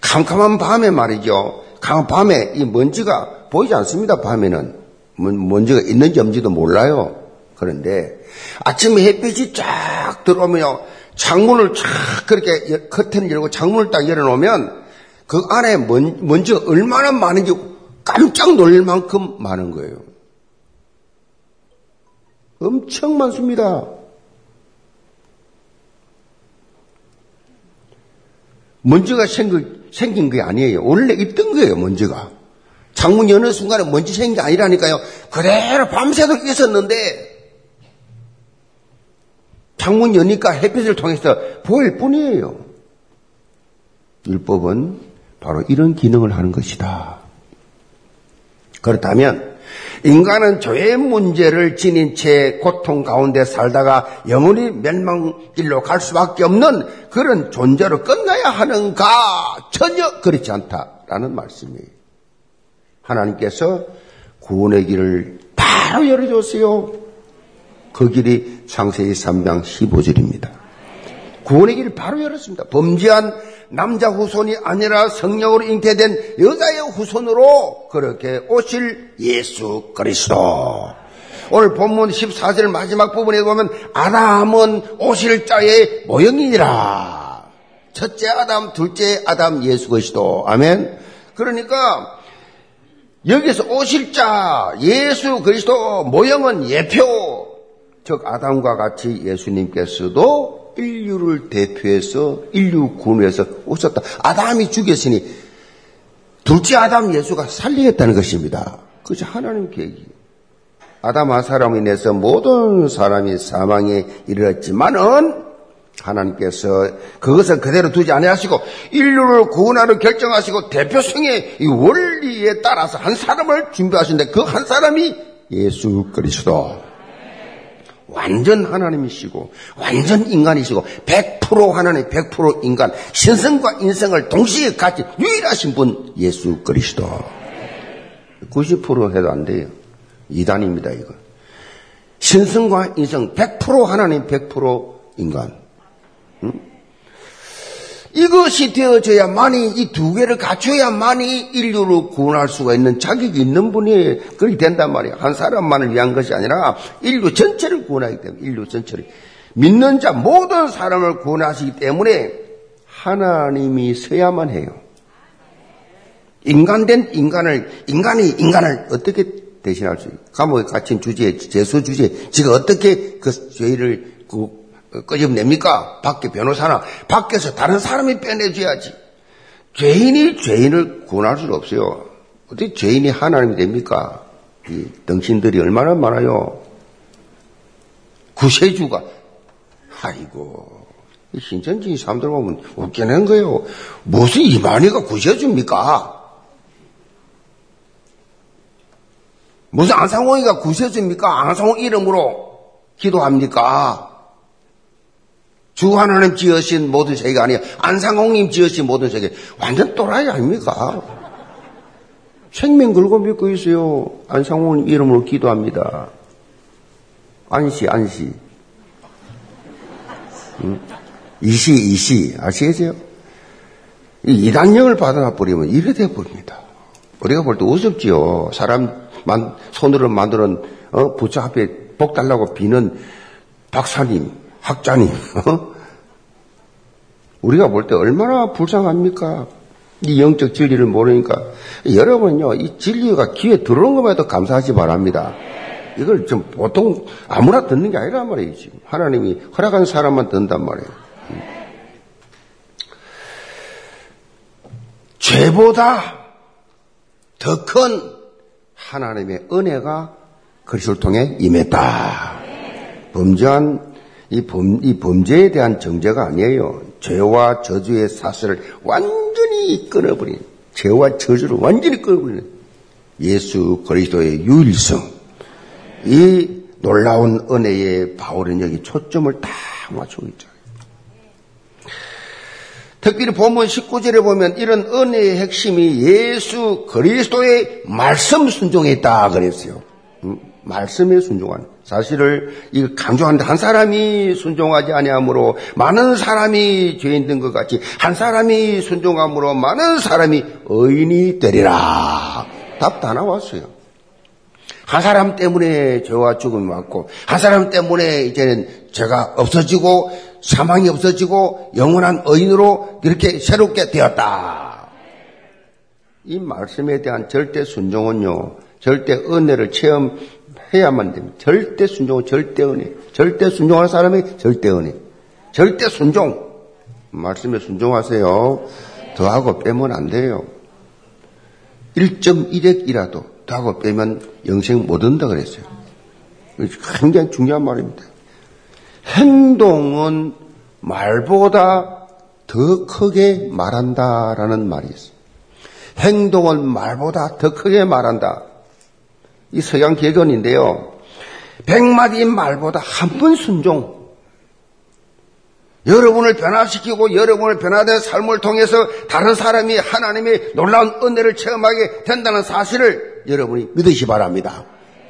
캄캄한 밤에 말이죠. 밤에 이 먼지가 보이지 않습니다. 밤에는 먼지가 있는지 없는지도 몰라요. 그런데 아침에 햇빛이 쫙 들어오면 창문을 쫙 그렇게 커튼 열고 창문을 딱 열어놓으면 그 안에 먼, 먼지가 얼마나 많은지 깜짝 놀랄 만큼 많은 거예요. 엄청 많습니다. 먼지가 생긴, 생긴 게 아니에요. 원래 있던 거예요, 먼지가. 창문 여는 순간에 먼지 생긴 게 아니라니까요. 그대로 밤새도록 있었는데 창문 여니까 햇빛을 통해서 보일 뿐이에요. 율법은 바로 이런 기능을 하는 것이다. 그렇다면 인간은 죄의 문제를 지닌 채 고통 가운데 살다가 영원히 멸망길로 갈 수밖에 없는 그런 존재로 끝나야 하는가? 전혀 그렇지 않다라는 말씀이에요. 하나님께서 구원의 길을 바로 열어줬어요. 그 길이 창세기 3장 15절입니다. 구원의 길을 바로 열었습니다. 범죄한 남자 후손이 아니라 성령으로 잉태된 여자의 후손으로 그렇게 오실 예수 그리스도. 오늘 본문 14절 마지막 부분에 보면 아담은 오실 자의 모형이니라. 첫째 아담, 둘째 아담 예수 그리스도. 아멘. 그러니까 여기서 오실 자 예수 그리스도 모형은 예표. 즉 아담과 같이 예수님께서도 인류를 대표해서 인류 군에서 오셨다. 아담이 죽였으니 둘째 아담 예수가 살리겠다는 것입니다. 그것이 하나님 계획이. 아담 한 사람이 인해서 모든 사람이 사망에 이르렀지만은 하나님께서 그것을 그대로 두지 아니하시고 인류를 구원하러 결정하시고 대표성의 이 원리에 따라서 한 사람을 준비하신데 그 한 사람이 예수 그리스도. 완전 하나님이시고 완전 인간이시고 100% 하나님 100% 인간 신성과 인성을 동시에 같이 유일하신 분 예수 그리스도. 90% 해도 안 돼요. 이단입니다 이거. 신성과 인성 100% 하나님 100% 인간. 응? 이것이 되어져야만이 이 두 개를 갖춰야만이 인류를 구원할 수가 있는 자격이 있는 분이 그렇게 된단 말이에요. 한 사람만을 위한 것이 아니라 인류 전체를 구원하기 때문에 인류 전체를 믿는 자 모든 사람을 구원하시기 때문에 하나님이 서야만 해요. 인간된 인간을 인간이 인간을 어떻게 대신할 수 있어요? 감옥에 갇힌 주제, 제소 주제, 지가 어떻게 그 죄를 그 끄집냅니까? 밖에 변호사나 밖에서 다른 사람이 빼내줘야지. 죄인이 죄인을 구원할 수는 없어요. 어떻게 죄인이 하나님이 됩니까? 이 덩신들이 얼마나 많아요. 구세주가 아이고 신천지 사람들 보면 웃겨낸 거예요. 무슨 이만희가 구세주입니까? 무슨 안상홍이가 구세주입니까? 안상홍 이름으로 기도합니까? 주 하나님 지으신 모든 세계가 아니야. 안상홍님 지으신 모든 세계. 완전 또라이 아닙니까? 생명 걸고 믿고 있어요. 안상홍님 이름으로 기도합니다. 안시, 안시. 응? 이시, 이시. 아시겠어요? 이 이단령을 받아버리면 이래 돼 버립니다. 우리가 볼 때 우습지요. 사람 만 손으로 만드는 어, 부처 앞에 복 달라고 비는 박사님, 학자님, 어? 우리가 볼 때 얼마나 불쌍합니까? 이 영적 진리를 모르니까. 여러분요, 이 진리가 귀에 들어온 것만 해도 감사하지 바랍니다. 이걸 좀 보통 아무나 듣는 게 아니란 말이에요, 지금. 하나님이 허락한 사람만 듣는단 말이에요. 죄보다 더 큰 하나님의 은혜가 그리스도를 통해 임했다. 범죄한 이, 범, 이 범죄에 대한 정죄가 아니에요. 죄와 저주의 사슬을 완전히 끊어버린, 죄와 저주를 완전히 끊어버리는 예수 그리스도의 유일성. 이 놀라운 은혜의 바울은 여기 초점을 딱 맞추고 있죠. 특별히 본문 19절에 보면 이런 은혜의 핵심이 예수 그리스도의 말씀 순종에 있다 그랬어요. 음, 말씀에 순종하는. 사실을 이 강조하는데 한 사람이 순종하지 아니하므로 많은 사람이 죄인 된 것 같이 한 사람이 순종함으로 많은 사람이 의인이 되리라. 답 다 나왔어요. 한 사람 때문에 죄와 죽음이 왔고 한 사람 때문에 이제는 죄가 없어지고 사망이 없어지고 영원한 의인으로 이렇게 새롭게 되었다. 이 말씀에 대한 절대 순종은요. 절대 은혜를 체험 해야만 됩니다. 절대 순종은 절대 은혜. 절대 순종하는 사람이 절대 은혜. 절대 순종. 말씀에 순종하세요. 더하고 빼면 안 돼요. 1.1액이라도 더하고 빼면 영생 못 얻는다 그랬어요. 굉장히 중요한 말입니다. 행동은 말보다 더 크게 말한다라는 말이 있어요. 행동은 말보다 더 크게 말한다. 이 서양 개견인데요. 백마디 말보다 한 번 순종. 여러분을 변화시키고 여러분을 변화된 삶을 통해서 다른 사람이 하나님의 놀라운 은혜를 체험하게 된다는 사실을 여러분이 믿으시 바랍니다.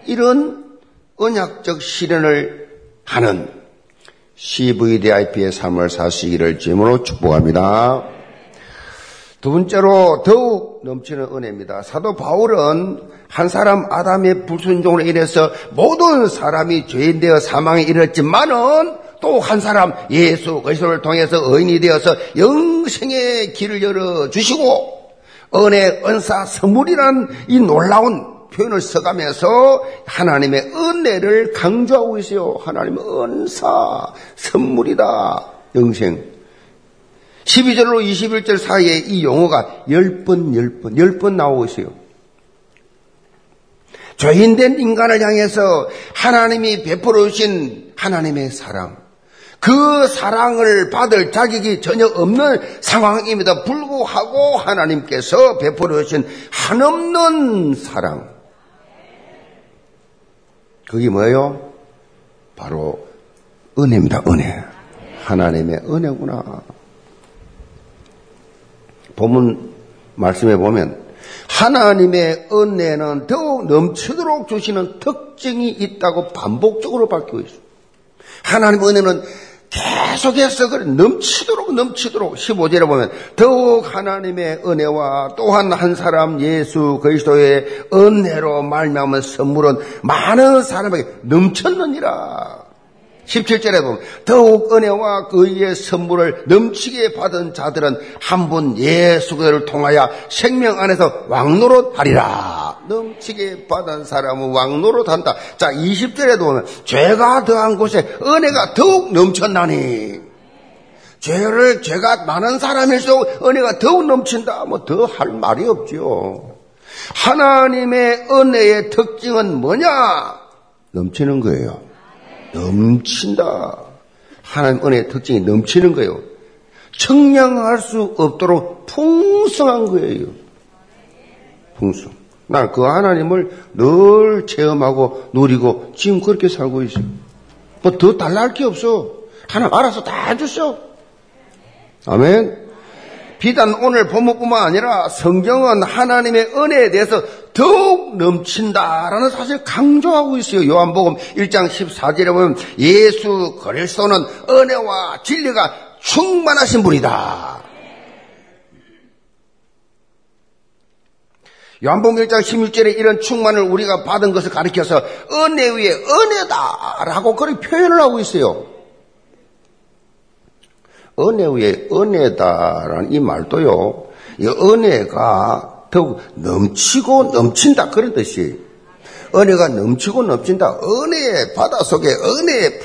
이런 언약적 실현을 하는 CVDIP의 삶을 사시기를 주임으로 축복합니다. 두 번째로 더욱 넘치는 은혜입니다. 사도 바울은 한 사람 아담의 불순종으로 인해서 모든 사람이 죄인 되어 사망에 이르렀지만은 또 한 사람 예수 그리스도를 통해서 의인이 되어서 영생의 길을 열어 주시고 은혜 은사 선물이란 이 놀라운 표현을 써가면서 하나님의 은혜를 강조하고 있어요. 하나님의 은사 선물이다. 영생. 12절로 21절 사이에 이 용어가 10번, 10번, 10번 나오고 있어요. 죄인된 인간을 향해서 하나님이 베풀어 주신 하나님의 사랑. 그 사랑을 받을 자격이 전혀 없는 상황임에도 불구하고 하나님께서 베풀어 주신 한없는 사랑. 그게 뭐예요? 바로 은혜입니다, 은혜. 하나님의 은혜구나. 본문 말씀에 보면 하나님의 은혜는 더욱 넘치도록 주시는 특징이 있다고 반복적으로 밝히고 있습니다. 하나님의 은혜는 계속해서 그래 넘치도록 넘치도록 15절에 보면 더욱 하나님의 은혜와 또한 한 사람 예수 그리스도의 은혜로 말미암은 선물은 많은 사람에게 넘쳤느니라. 17절에 보면 더욱 은혜와 그의 선물을 넘치게 받은 자들은 한 분 예수 그를 통하여 생명 안에서 왕노릇 하리라. 넘치게 받은 사람은 왕노릇 한다. 자, 20절에도 보면 죄가 더한 곳에 은혜가 더욱 넘쳤나니. 죄를, 죄가 많은 사람일수록 은혜가 더욱 넘친다. 뭐 더 할 말이 없죠. 하나님의 은혜의 특징은 뭐냐? 넘치는 거예요. 넘친다. 하나님 은혜의 특징이 넘치는 거예요. 청량할 수 없도록 풍성한 거예요. 풍성. 난 그 하나님을 늘 체험하고 누리고 지금 그렇게 살고 있어요. 뭐 더 달랄 게 없어. 하나님 알아서 다 해주셔. 아멘. 비단 오늘 본문뿐만 아니라 성경은 하나님의 은혜에 대해서 더욱 넘친다라는 사실을 강조하고 있어요. 요한복음 1장 14절에 보면 예수 그리스도는 은혜와 진리가 충만하신 분이다. 요한복음 1장 16절에 이런 충만을 우리가 받은 것을 가리켜서 은혜 위에 은혜다라고 그렇게 표현을 하고 있어요. 은혜 위에 은혜다라는 이 말도요. 이 은혜가 더욱 넘치고 넘친다 그런 뜻이 은혜가 넘치고 넘친다. 은혜의 바다 속에 은혜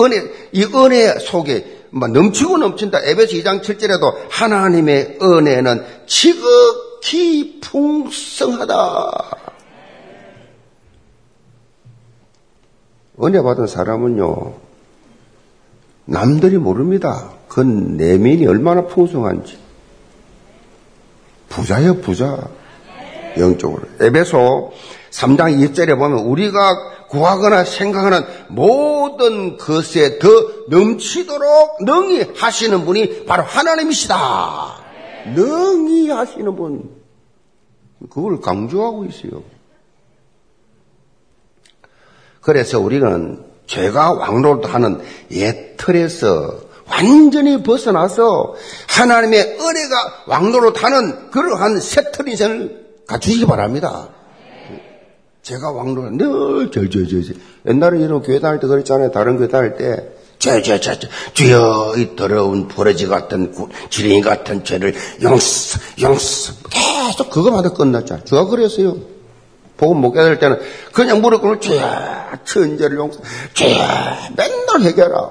은혜 이 은혜 속에 넘치고 넘친다. 에베소 2장 7절에도 하나님의 은혜는 지극히 풍성하다. 은혜 받은 사람은요, 남들이 모릅니다. 그 내면이 얼마나 풍성한지. 부자예요, 부자. 영적으로. 에베소 3장 2절에 보면 우리가 구하거나 생각하는 모든 것에 더 넘치도록 능히 하시는 분이 바로 하나님이시다. 능히 하시는 분. 그걸 강조하고 있어요. 그래서 우리는 죄가 왕노릇하는 옛 틀에서 완전히 벗어나서 하나님의 은혜가 왕노릇하는 그러한 새틀 인생을 갖추시기 바랍니다. 제가 왕노릇 늘 저저저저 옛날에 이런 교회 다닐 때 그랬잖아요. 다른 교회 다닐 때저 주여 이 더러운 버러지 같은 지렁이 같은 죄를 용서 용서 계속 그거마다 끝났잖아요. 주가 그랬어요. 복음 못 깨달을 때는 그냥 무릎 꿇고 죄야 천재를 용서 죄야 맨날 회개하라.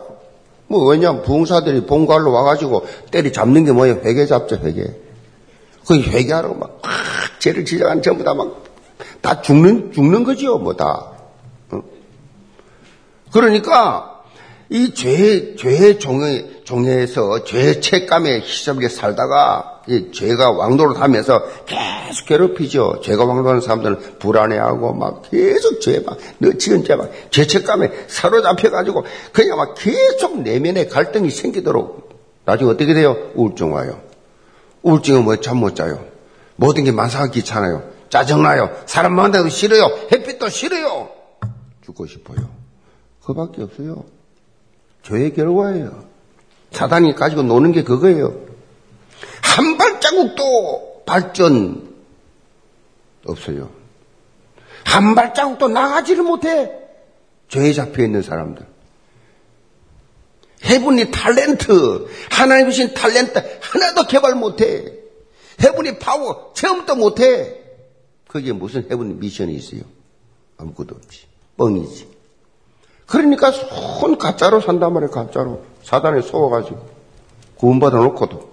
뭐 왜냐면 부흥사들이 본관로 와가지고 때리 잡는 게 뭐예요? 회개 잡죠 회개. 그 회개하라고 막 죄를 지적하는 전부 다 막, 다 죽는, 죽는 거지요, 뭐 다. 어? 그러니까, 이 죄, 죄의 종에, 종에서 죄의 책감에 희석하게 살다가, 이 죄가 왕도를 하면서 계속 괴롭히죠. 죄가 왕도하는 사람들은 불안해하고 막 계속 죄 막, 너치은 죄 막, 죄책감에 사로잡혀가지고 그냥 막 계속 내면에 갈등이 생기도록 나중에 어떻게 돼요? 우울증 와요. 우울증은 뭐 잠 못 자요. 모든 게 만사가 귀찮아요. 짜증나요. 사람 만나도 싫어요. 햇빛도 싫어요. 죽고 싶어요. 그밖에 없어요. 죄의 결과예요. 사단이 가지고 노는 게 그거예요. 한 발자국도 발전 없어요. 한 발자국도 나가지를 못해. 죄에 잡혀 있는 사람들. 해분이 탤런트, 하나님 주신 탤런트 하나도 개발 못해. 해분이 파워 체험도 못해. 그게 무슨 해분 미션이 있어요? 아무것도 없지. 뻥이지. 그러니까 손 가짜로 산단 말이에요, 가짜로. 사단에 속아가지고. 구원받아 놓고도.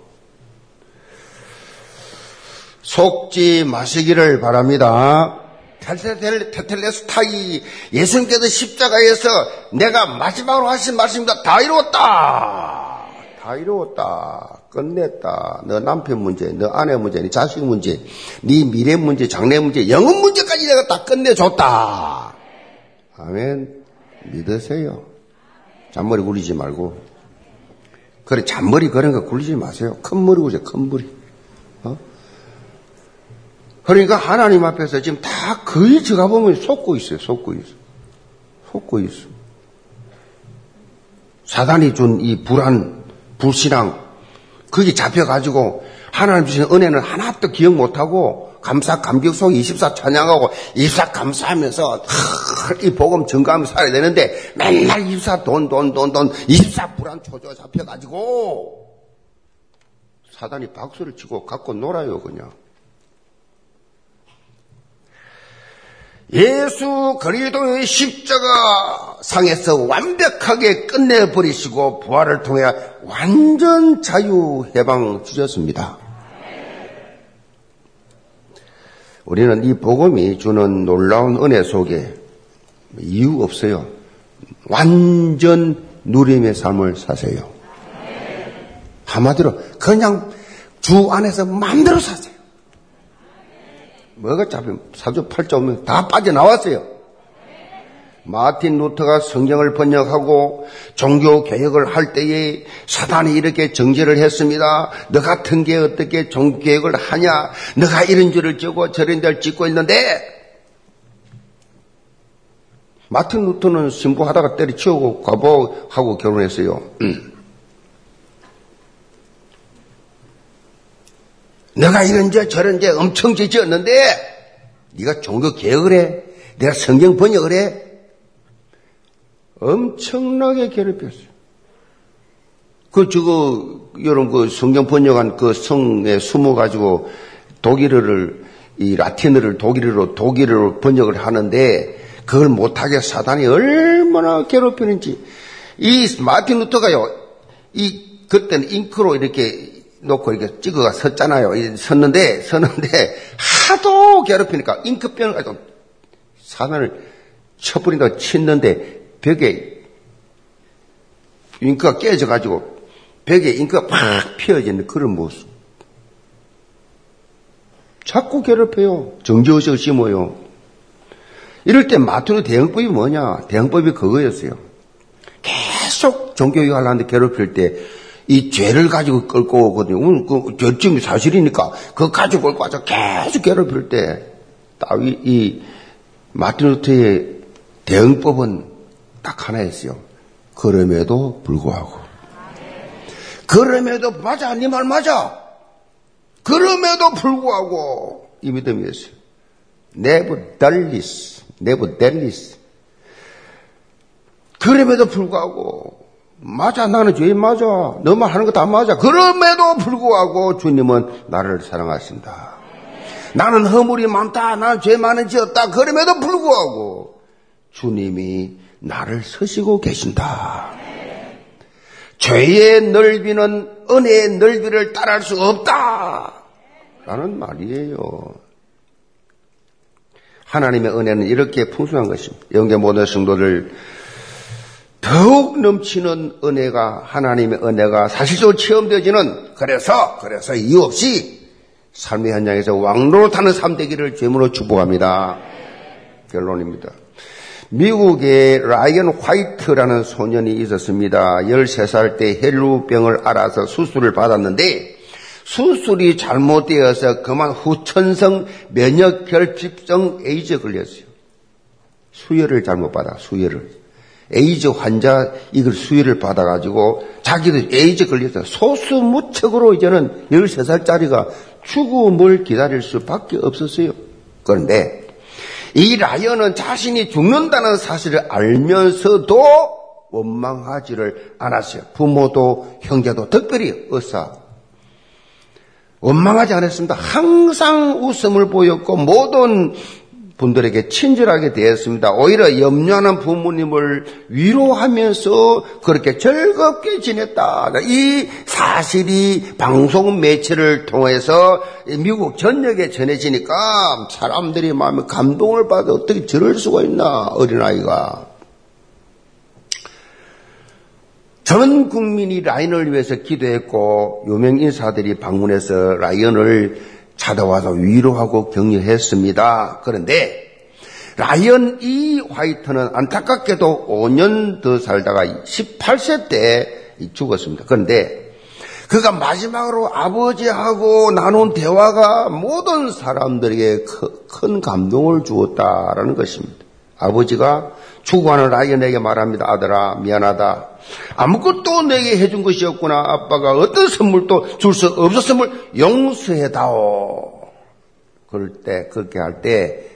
속지 마시기를 바랍니다. 테텔레스타이 예수님께서 십자가에서 내가 마지막으로 하신 말씀입니다. 다 이루었다. 다 이루었다. 끝냈다. 너 남편 문제, 너 아내 문제, 네 자식 문제, 네 미래 문제, 장래 문제, 영혼 문제까지 내가 다 끝내줬다. 아멘. 믿으세요. 잔머리 굴리지 말고. 그래, 잔머리 그런 거 굴리지 마세요. 큰 머리 굴세요, 큰 머리. 어? 그러니까 하나님 앞에서 지금 다 거의 제가 보면 속고 있어요. 속고 있어. 속고 있어. 사단이 준 이 불안, 불신앙, 거기 잡혀가지고 하나님 주신 은혜는 하나도 기억 못하고 감사, 감격 속에 24 찬양하고 24 감사하면서 이 복음 증가하면서 살아야 되는데 맨날 24 돈, 돈, 돈, 돈, 24 불안 초조 잡혀가지고 사단이 박수를 치고 갖고 놀아요, 그냥. 예수 그리스도의 십자가 상에서 완벽하게 끝내버리시고 부활을 통해 완전 자유 해방 주셨습니다. 우리는 이 복음이 주는 놀라운 은혜 속에 이유 없어요. 완전 누림의 삶을 사세요. 한마디로 그냥 주 안에서 마음대로 사세요. 뭐가 잡히면 사주 팔자 오면 다 빠져나왔어요. 마틴 루터가 성경을 번역하고 종교 개혁을 할 때에 사단이 이렇게 정죄를 했습니다. 너 같은 게 어떻게 종교 개혁을 하냐? 너가 이런 죄를 지고 저런 죄를 짓고 있는데 마틴 루터는 신부하다가 때려치우고 과보하고 결혼했어요. 내가 이런 죄 저런 죄 엄청 죄 지었는데 네가 종교 개혁을 해? 내가 성경 번역을 해? 엄청나게 괴롭혔어요. 그 저거 여러분 그 성경 번역한 그 성에 숨어 가지고 독일어를 이 라틴어를 독일어로 독일어로 번역을 하는데 그걸 못하게 사단이 얼마나 괴롭히는지 이 마틴 루터가요 이 그때는 잉크로 이렇게 놓고 이렇게 찍어가 섰잖아요. 섰는데, 섰는데, 하도 괴롭히니까 잉크병을 가지고 사단을 쳐버린다고 쳤는데, 벽에 잉크가 깨져가지고, 벽에 잉크가 팍 피어지는 그런 모습. 자꾸 괴롭혀요. 정지의식을 심어요. 이럴 때 마트로 대응법이 뭐냐? 대응법이 그거였어요. 계속 종교육 하려는데 괴롭힐 때, 이 죄를 가지고 끌고 오거든요. 그 결점이 사실이니까 그거 가지고 끌고 와서 계속 괴롭힐 때 다윗 이 마틴 루터의 대응법은 딱 하나였어요. 그럼에도 불구하고 그럼에도 맞아 네 말 맞아. 그럼에도 불구하고 이 믿음이었어요. never dellis, never dellis. 그럼에도 불구하고 맞아, 나는 죄인 맞아. 너만 하는 거 다 맞아. 그럼에도 불구하고 주님은 나를 사랑하신다. 나는 허물이 많다. 나는 죄 많은 지었다. 그럼에도 불구하고 주님이 나를 서시고 계신다. 죄의 넓이는 은혜의 넓이를 따라할 수 없다. 라는 말이에요. 하나님의 은혜는 이렇게 풍성한 것입니다. 영계 모든 성도들 더욱 넘치는 은혜가 하나님의 은혜가 사실적으로 체험되어지는 그래서 그래서 이유 없이 삶의 현장에서 왕노릇 하는 삶 되기를 죄물로 축복합니다. 결론입니다. 미국에 라이언 화이트라는 소년이 있었습니다. 13살 때 혈우병을 앓아서 수술을 받았는데 수술이 잘못되어서 그만 후천성 면역결핍성 에이즈 걸렸어요. 수혈을 잘못 받아, 수혈을. 에이즈 환자 이걸 수혈을 받아가지고 자기도 에이즈 걸려서 소수 무척으로 이제는 13살짜리가 죽음을 기다릴 수밖에 없었어요. 그런데 이 라이언은 자신이 죽는다는 사실을 알면서도 원망하지를 않았어요. 부모도 형제도 특별히 의사 원망하지 않았습니다. 항상 웃음을 보였고 모든 분들에게 친절하게 대했습니다. 오히려 염려하는 부모님을 위로하면서 그렇게 즐겁게 지냈다. 이 사실이 방송 매체를 통해서 미국 전역에 전해지니까 사람들이 마음에 감동을 받아 어떻게 저럴 수가 있나 어린아이가. 전 국민이 라이언을 위해서 기도했고 유명 인사들이 방문해서 라이언을 찾아와서 위로하고 격려했습니다. 그런데 라이언 이 화이트는 안타깝게도 5년 더 살다가 18세 때 죽었습니다. 그런데 그가 마지막으로 아버지하고 나눈 대화가 모든 사람들에게 큰 감동을 주었다라는 것입니다. 아버지가 추구하는 라이언에게 말합니다. 아들아, 미안하다. 아무것도 내게 해준 것이 없구나. 아빠가 어떤 선물도 줄 수 없었음을 용서해다오. 그럴 때, 그렇게 할 때,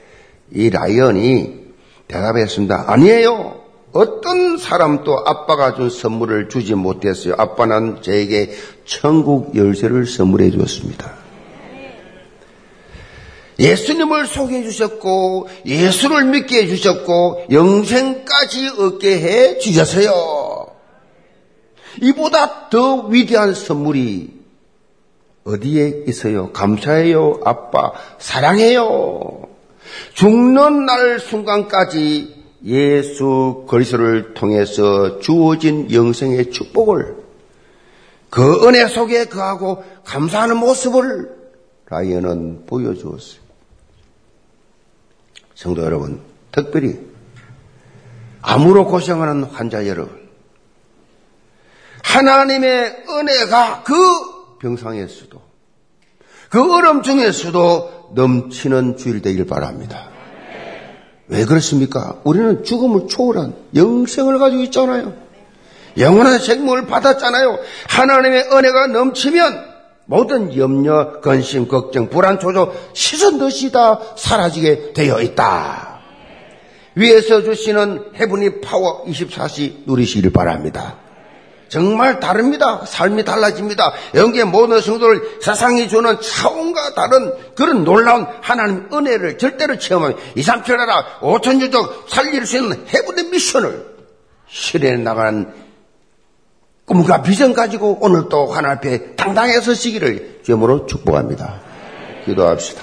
이 라이언이 대답했습니다. 아니에요. 어떤 사람도 아빠가 준 선물을 주지 못했어요. 아빠는 저에게 천국 열쇠를 선물해 주었습니다. 예수님을 소개해 주셨고 예수를 믿게 해 주셨고 영생까지 얻게 해 주셨어요. 이보다 더 위대한 선물이 어디에 있어요? 감사해요, 아빠. 사랑해요. 죽는 날 순간까지 예수 그리스도를 통해서 주어진 영생의 축복을 그 은혜 속에 거하고 감사하는 모습을 라이언은 보여주었어요. 성도 여러분, 특별히 암으로 고생하는 환자 여러분, 하나님의 은혜가 그 병상에서도, 그 어려움 중에서도 넘치는 주일 되길 바랍니다. 왜 그렇습니까? 우리는 죽음을 초월한 영생을 가지고 있잖아요. 영원한 생명을 받았잖아요. 하나님의 은혜가 넘치면 모든 염려, 근심, 걱정, 불안, 조조, 시선 듯이 다 사라지게 되어 있다. 위에서 주시는 해분이 파워 24시 누리시길 바랍니다. 정말 다릅니다. 삶이 달라집니다. 영계 모든 성도를 세상이 주는 차원과 다른 그런 놀라운 하나님 은혜를 절대로 체험하며 2, 3, 7 나라 5천 유족 살릴 수 있는 해분의 미션을 실현해 나가는 꿈과 비전 가지고 오늘 또 하나 앞에 당당히 서시기를 주님으로 축복합니다. 기도합시다.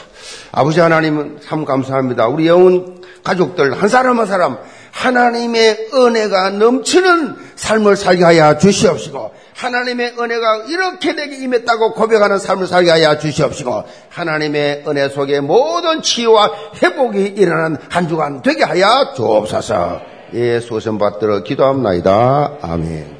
아버지 하나님은 참 감사합니다. 우리 영혼 가족들 한 사람 한 사람 하나님의 은혜가 넘치는 삶을 살게 하여 주시옵시고 하나님의 은혜가 이렇게 내게 임했다고 고백하는 삶을 살게 하여 주시옵시고 하나님의 은혜 속에 모든 치유와 회복이 일어나는 한 주간 되게 하여 주옵소서. 예, 소선 받들어 기도합니다. 아멘.